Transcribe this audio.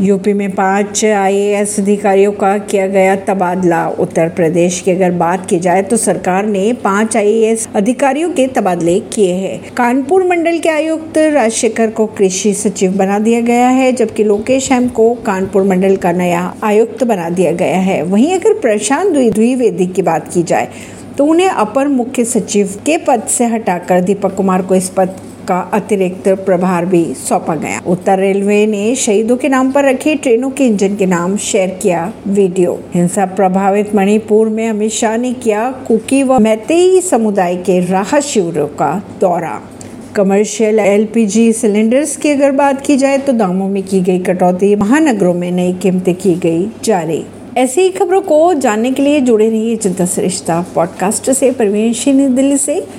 UP में पाँच IAS अधिकारियों का किया गया तबादला। उत्तर प्रदेश की अगर बात की जाए तो सरकार ने पाँच आईएएस अधिकारियों के तबादले किए हैं। कानपुर मंडल के आयुक्त राजशेखर को कृषि सचिव बना दिया गया है, जबकि लोकेश एम को कानपुर मंडल का नया आयुक्त बना दिया गया है। वहीं अगर प्रशांत द्विवेदी की बात की जाए तो उन्हें अपर मुख्य सचिव के पद से हटाकर दीपक कुमार को इस पद का अतिरिक्त प्रभार भी सौंपा गया। उत्तर रेलवे ने शहीदों के नाम पर रखे ट्रेनों के इंजन के नाम शेयर किया वीडियो। हिंसा प्रभावित मणिपुर में अमित शाह ने किया कुकी व मैतेई समुदाय के राहत शिविरों का दौरा। कमर्शियल एलपीजी सिलेंडर्स की अगर बात की जाए तो दामों में की गई कटौती, महानगरों में नई कीमतें की गई जारी। ऐसी ही खबरों को जानने के लिए जुड़े रहिए चिंता श्रेष्ठता पॉडकास्ट से। परवीन दिल्ली से।